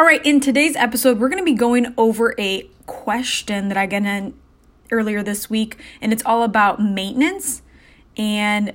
All right, in today's episode, we're going to be going over a question that I got in earlier this week, and it's all about maintenance and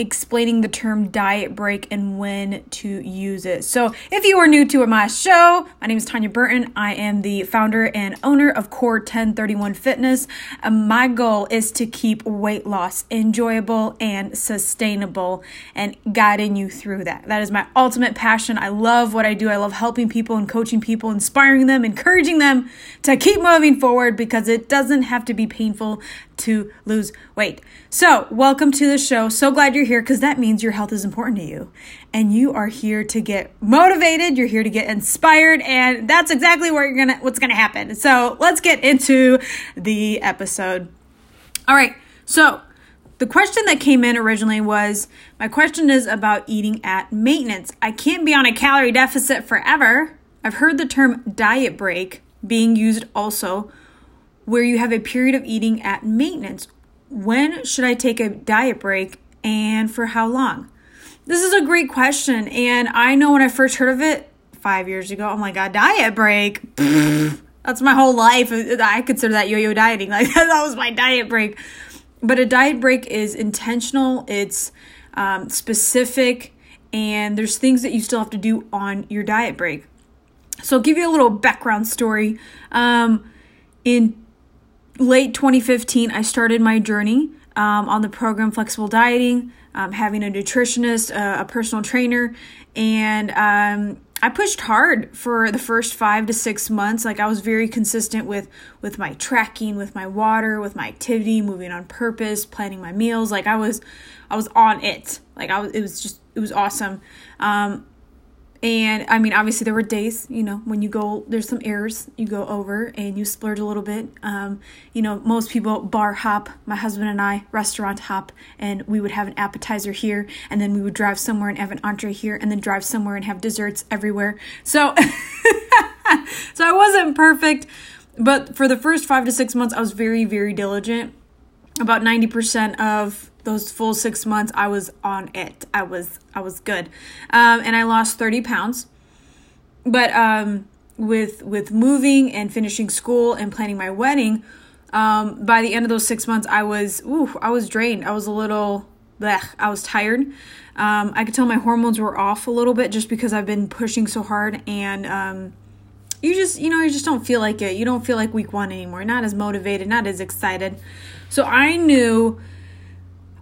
explaining the term diet break and when to use it. So, if you are new to my show, my name is Tanya Burton. I am the founder and owner of Core 1031 Fitness. My goal is to keep weight loss enjoyable and sustainable and guiding you through that. That is my ultimate passion. I love what I do. I love helping people and coaching people, inspiring them, encouraging them to keep moving forward because it doesn't have to be painful to lose weight. So, welcome to the show. So glad you're here because that means your health is important to you. And you are here to get motivated, you're here to get inspired, and that's exactly what you're gonna what's gonna happen. So let's get into the episode. All right, so the question that came in originally was my question is about eating at maintenance. I can't be on a calorie deficit forever. I've heard the term diet break being used also where you have a period of eating at maintenance. When should I take a diet break and for how long? This is a great question. And I know when I first heard of it five years ago, I'm like, a diet break? That's my whole life. I consider that yo yo dieting. Like, that was my diet break. But a diet break is intentional, it's um, specific, and there's things that you still have to do on your diet break. So, I'll give you a little background story. Um, in late 2015, I started my journey um, on the program Flexible Dieting, um, having a nutritionist, uh, a personal trainer, and um, I pushed hard for the first five to six months. Like I was very consistent with with my tracking, with my water, with my activity, moving on purpose, planning my meals. Like I was, I was on it. Like I was, it was just, it was awesome. Um, and I mean, obviously, there were days, you know, when you go, there's some errors you go over and you splurge a little bit. Um, you know, most people bar hop, my husband and I restaurant hop, and we would have an appetizer here, and then we would drive somewhere and have an entree here, and then drive somewhere and have desserts everywhere. So, so I wasn't perfect, but for the first five to six months, I was very, very diligent. About 90% of those full six months i was on it. I was i was good. Um, and i lost 30 pounds. But um, with with moving and finishing school and planning my wedding um, by the end of those six months i was ooh, i was drained. I was a little blech, i was tired. Um, i could tell my hormones were off a little bit just because i've been pushing so hard and um, you just you know you just don't feel like it you don't feel like week one anymore not as motivated not as excited so i knew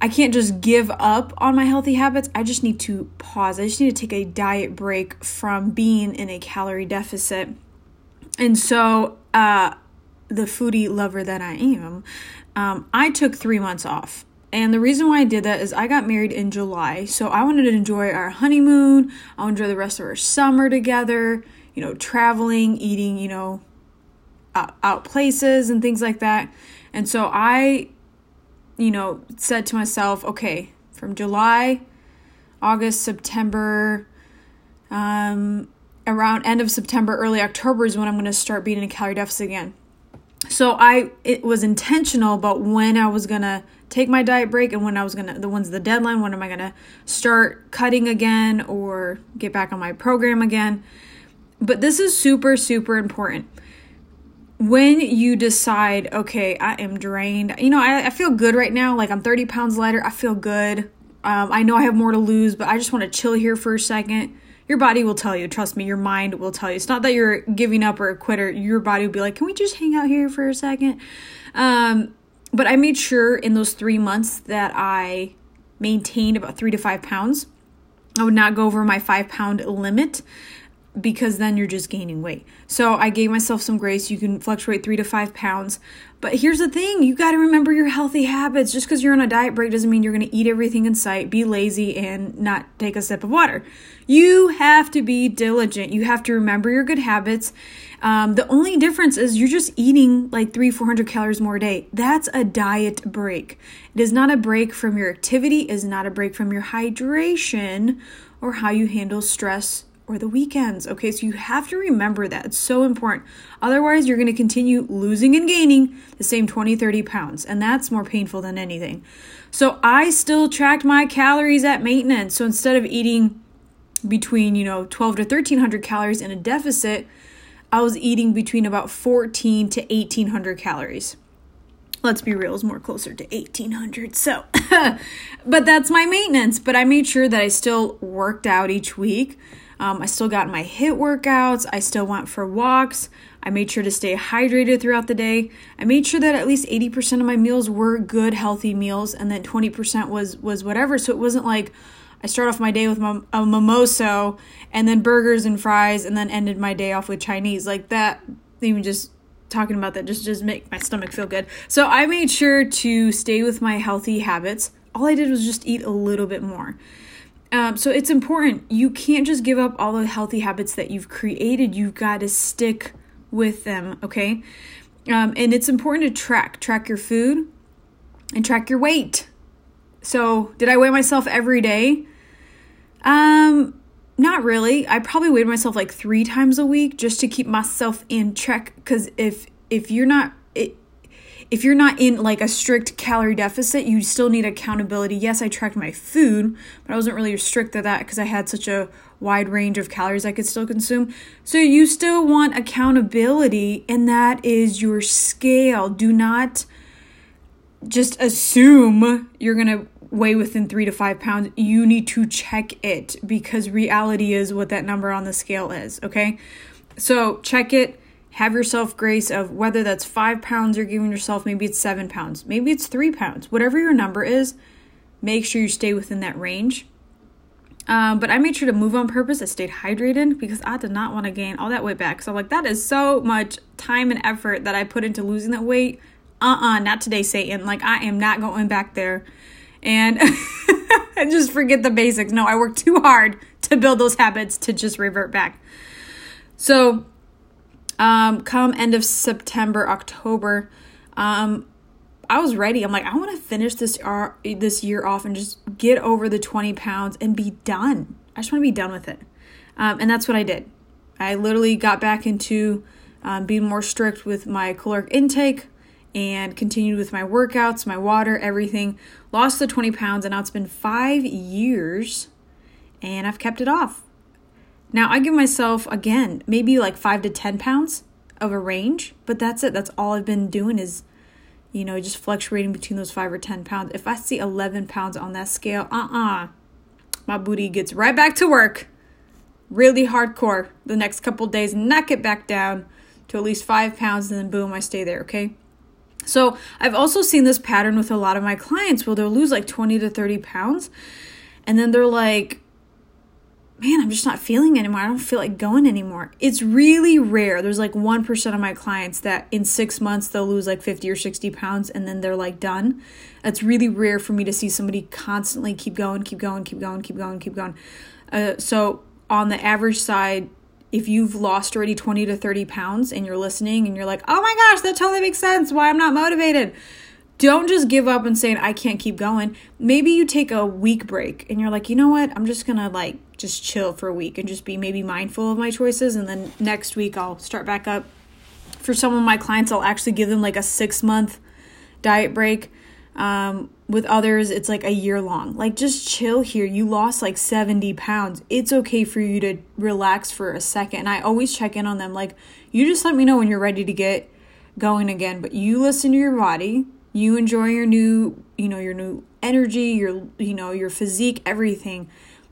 I can't just give up on my healthy habits. I just need to pause. I just need to take a diet break from being in a calorie deficit. And so, uh, the foodie lover that I am, um, I took three months off. And the reason why I did that is I got married in July. So I wanted to enjoy our honeymoon. I wanted to enjoy the rest of our summer together, you know, traveling, eating, you know, out, out places and things like that. And so I you know, said to myself, okay, from July, August, September, um, around end of September, early October is when I'm going to start being in a calorie deficit again. So I it was intentional about when I was going to take my diet break and when I was going to the one's the deadline, when am I going to start cutting again or get back on my program again. But this is super super important when you decide, okay, I am drained, you know, I, I feel good right now. Like I'm 30 pounds lighter. I feel good. Um, I know I have more to lose, but I just want to chill here for a second. Your body will tell you. Trust me, your mind will tell you. It's not that you're giving up or a quitter. Your body will be like, can we just hang out here for a second? Um, but I made sure in those three months that I maintained about three to five pounds. I would not go over my five pound limit because then you're just gaining weight. So I gave myself some grace. You can fluctuate three to five pounds. But here's the thing you got to remember your healthy habits. Just because you're on a diet break doesn't mean you're going to eat everything in sight, be lazy, and not take a sip of water. You have to be diligent. You have to remember your good habits. Um, the only difference is you're just eating like three, 400 calories more a day. That's a diet break. It is not a break from your activity, it is not a break from your hydration or how you handle stress or the weekends. Okay, so you have to remember that. It's so important. Otherwise, you're going to continue losing and gaining the same 20, 30 pounds, and that's more painful than anything. So I still tracked my calories at maintenance. So instead of eating between, you know, 12 to 1300 calories in a deficit, I was eating between about 14 to 1800 calories. Let's be real, it's more closer to 1800. So, but that's my maintenance. But I made sure that I still worked out each week. Um, I still got my HIIT workouts. I still went for walks. I made sure to stay hydrated throughout the day. I made sure that at least 80% of my meals were good, healthy meals, and then 20% was was whatever. So it wasn't like I start off my day with a mimosa and then burgers and fries, and then ended my day off with Chinese like that. Even just talking about that just just make my stomach feel good. So I made sure to stay with my healthy habits. All I did was just eat a little bit more. Um, so it's important. You can't just give up all the healthy habits that you've created. You've got to stick with them, okay? Um, and it's important to track track your food and track your weight. So, did I weigh myself every day? Um, not really. I probably weighed myself like 3 times a week just to keep myself in check cuz if if you're not it, if you're not in like a strict calorie deficit, you still need accountability. Yes, I tracked my food, but I wasn't really strict to that because I had such a wide range of calories I could still consume. So you still want accountability, and that is your scale. Do not just assume you're gonna weigh within three to five pounds. You need to check it because reality is what that number on the scale is, okay? So check it. Have yourself grace of whether that's five pounds you're giving yourself, maybe it's seven pounds, maybe it's three pounds, whatever your number is, make sure you stay within that range um, but I made sure to move on purpose. I stayed hydrated because I did not want to gain all that weight back. So, like, that is so much time and effort that I put into losing that weight. Uh uh not today, Satan. Like, I am not going back there. And just forget the basics. No, I worked too hard to build those habits to just revert back. So, um, come end of September, October, um, I was ready. I'm like, I want to finish this uh, this year off and just get over the 20 pounds and be done. I just want to be done with it. Um, and that's what I did. I literally got back into um, being more strict with my caloric intake and continued with my workouts, my water, everything. Lost the 20 pounds, and now it's been five years and I've kept it off. Now I give myself, again, maybe like five to 10 pounds of a range, but that's it. That's all I've been doing is you know, just fluctuating between those five or 10 pounds. If I see 11 pounds on that scale, uh uh-uh, uh my booty gets right back to work. Really hardcore the next couple days, knock it back down to at least five pounds, and then boom, I stay there, okay? So I've also seen this pattern with a lot of my clients where they'll lose like 20 to 30 pounds, and then they're like, man, I'm just not feeling anymore. I don't feel like going anymore. It's really rare. There's like 1% of my clients that in six months they'll lose like 50 or 60 pounds and then they're like done. That's really rare for me to see somebody constantly keep going, keep going, keep going, keep going, keep going. Uh, so, on the average side, if you've lost already 20 to 30 pounds and you're listening and you're like, oh my gosh, that totally makes sense why I'm not motivated don't just give up and saying I can't keep going. Maybe you take a week break and you're like, you know what? I'm just gonna like just chill for a week and just be maybe mindful of my choices. And then next week I'll start back up. For some of my clients, I'll actually give them like a six month diet break. Um, with others, it's like a year long. Like, just chill here. You lost like 70 pounds. It's okay for you to relax for a second. And I always check in on them. Like, you just let me know when you're ready to get going again. But you listen to your body you enjoy your new you know your new energy your you know your physique everything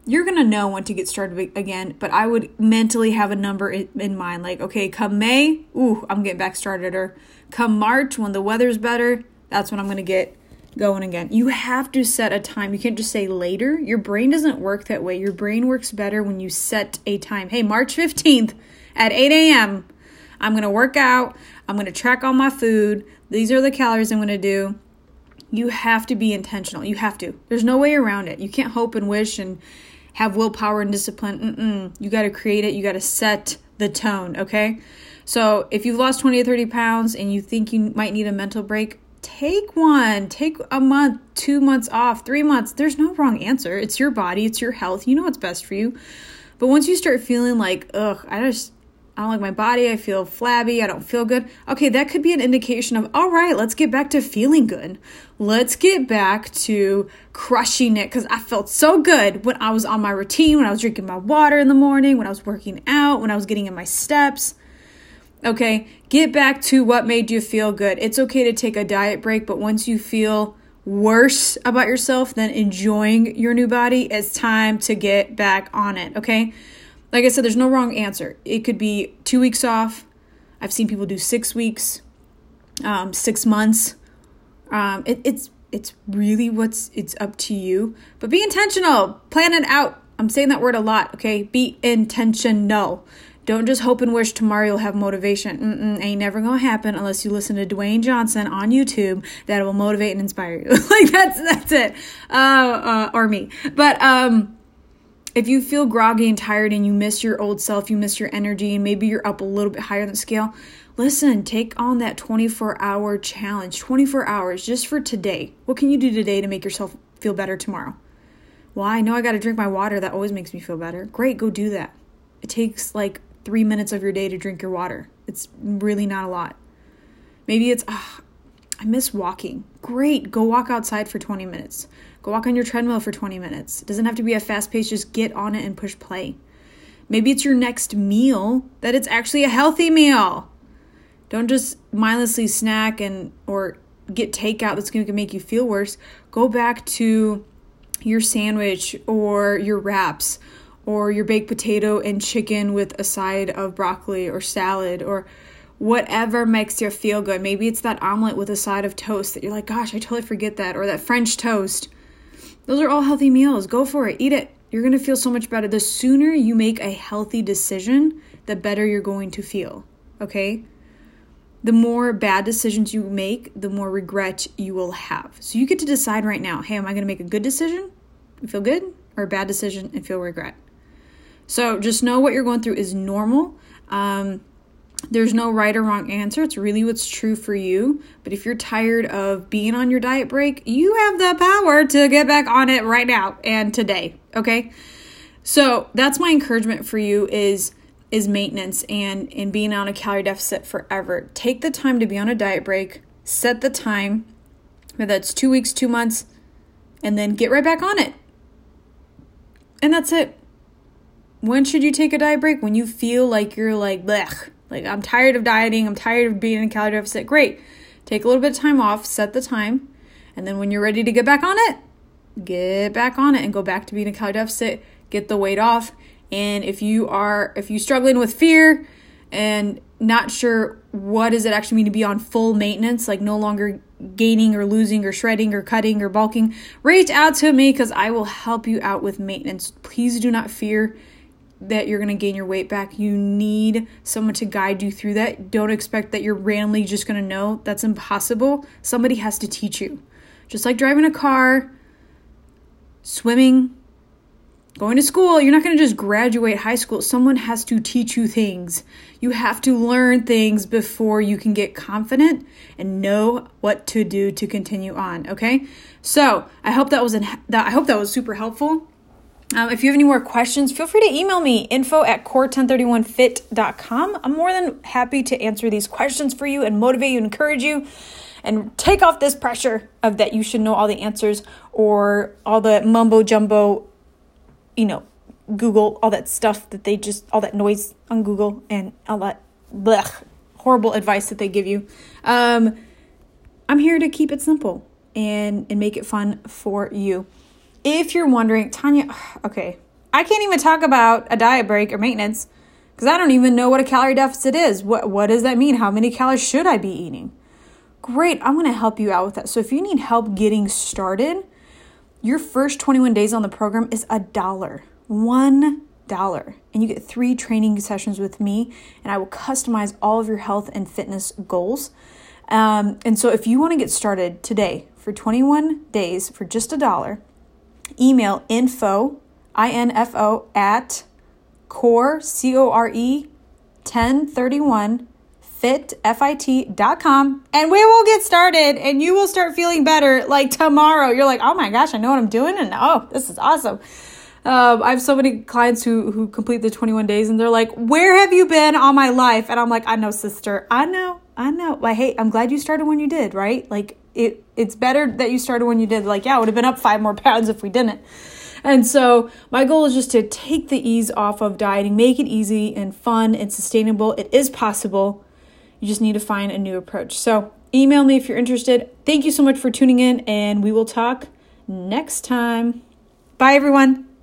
you're gonna know when to get started again. But i would mentally have a number in mind like okay come may ooh i'm getting back started. Or come march when the weather's better that's when i'm gonna get going again. You have to set a time. You can't just say later. Your brain doesn't work that way. Your brain works better when you set a time. Hey march 15th at 8 a.m i'm gonna work out. I'm gonna track all my food these are the calories I'm going to do. You have to be intentional. You have to. There's no way around it. You can't hope and wish and have willpower and discipline. Mm-mm. You got to create it. You got to set the tone, okay? So if you've lost 20 or 30 pounds and you think you might need a mental break, take one. Take a month, two months off, three months. There's no wrong answer. It's your body, it's your health. You know what's best for you. But once you start feeling like, ugh, I just I don't like my body. I feel flabby. I don't feel good. Okay, that could be an indication of, all right, let's get back to feeling good. Let's get back to crushing it because I felt so good when I was on my routine, when I was drinking my water in the morning, when I was working out, when I was getting in my steps. Okay, get back to what made you feel good. It's okay to take a diet break, but once you feel worse about yourself than enjoying your new body, it's time to get back on it. Okay like I said, there's no wrong answer. It could be two weeks off. I've seen people do six weeks, um, six months. Um, it, it's it's really what's it's up to you. But be intentional. Plan it out. I'm saying that word a lot. Okay, be intentional. Don't just hope and wish tomorrow you'll have motivation. Mm-mm, ain't never gonna happen unless you listen to Dwayne Johnson on YouTube. That will motivate and inspire you. like that's that's it. Uh, uh, or me. But um if you feel groggy and tired and you miss your old self, you miss your energy, and maybe you're up a little bit higher than scale, listen, take on that 24 hour challenge. 24 hours just for today. What can you do today to make yourself feel better tomorrow? Well, I know I got to drink my water. That always makes me feel better. Great, go do that. It takes like three minutes of your day to drink your water. It's really not a lot. Maybe it's, oh, I miss walking. Great, go walk outside for 20 minutes. Go walk on your treadmill for 20 minutes. It doesn't have to be a fast pace, just get on it and push play. Maybe it's your next meal that it's actually a healthy meal. Don't just mindlessly snack and or get takeout that's going to make you feel worse. Go back to your sandwich or your wraps or your baked potato and chicken with a side of broccoli or salad or whatever makes you feel good. Maybe it's that omelet with a side of toast that you're like, gosh, I totally forget that, or that French toast. Those are all healthy meals. Go for it. Eat it. You're going to feel so much better. The sooner you make a healthy decision, the better you're going to feel. Okay? The more bad decisions you make, the more regret you will have. So you get to decide right now hey, am I going to make a good decision and feel good or a bad decision and feel regret? So just know what you're going through is normal. Um, there's no right or wrong answer. It's really what's true for you. But if you're tired of being on your diet break, you have the power to get back on it right now and today, okay? So, that's my encouragement for you is is maintenance and and being on a calorie deficit forever. Take the time to be on a diet break. Set the time, whether that's 2 weeks, 2 months, and then get right back on it. And that's it. When should you take a diet break? When you feel like you're like, blech, like, I'm tired of dieting, I'm tired of being in a calorie deficit. Great. Take a little bit of time off, set the time, and then when you're ready to get back on it, get back on it and go back to being in a calorie deficit, get the weight off. And if you are if you're struggling with fear and not sure what does it actually mean to be on full maintenance, like no longer gaining or losing or shredding or cutting or bulking, reach out to me because I will help you out with maintenance. Please do not fear that you're going to gain your weight back. You need someone to guide you through that. Don't expect that you're randomly just going to know. That's impossible. Somebody has to teach you. Just like driving a car, swimming, going to school, you're not going to just graduate high school. Someone has to teach you things. You have to learn things before you can get confident and know what to do to continue on, okay? So, I hope that was an, that I hope that was super helpful. Um, if you have any more questions, feel free to email me info at core1031fit.com. I'm more than happy to answer these questions for you and motivate you, encourage you, and take off this pressure of that you should know all the answers or all the mumbo jumbo, you know, Google, all that stuff that they just, all that noise on Google and all that blech, horrible advice that they give you. Um, I'm here to keep it simple and, and make it fun for you. If you're wondering, Tanya, okay, I can't even talk about a diet break or maintenance because I don't even know what a calorie deficit is. What, what does that mean? How many calories should I be eating? Great, I'm to help you out with that. So if you need help getting started, your first 21 days on the program is a dollar. One dollar. And you get three training sessions with me, and I will customize all of your health and fitness goals. Um, and so if you want to get started today for 21 days for just a dollar, email info, I-N-F-O, at core, C-O-R-E, 1031 fit, F-I-T.com, and we will get started and you will start feeling better like tomorrow. You're like, oh my gosh, I know what I'm doing and oh, this is awesome. Um, I have so many clients who who complete the 21 days and they're like, "Where have you been all my life?" And I'm like, "I know, sister. I know. I know. Like, hey, I'm glad you started when you did, right? Like, it it's better that you started when you did. Like, yeah, I would have been up five more pounds if we didn't." And so, my goal is just to take the ease off of dieting, make it easy and fun and sustainable. It is possible. You just need to find a new approach. So, email me if you're interested. Thank you so much for tuning in, and we will talk next time. Bye, everyone.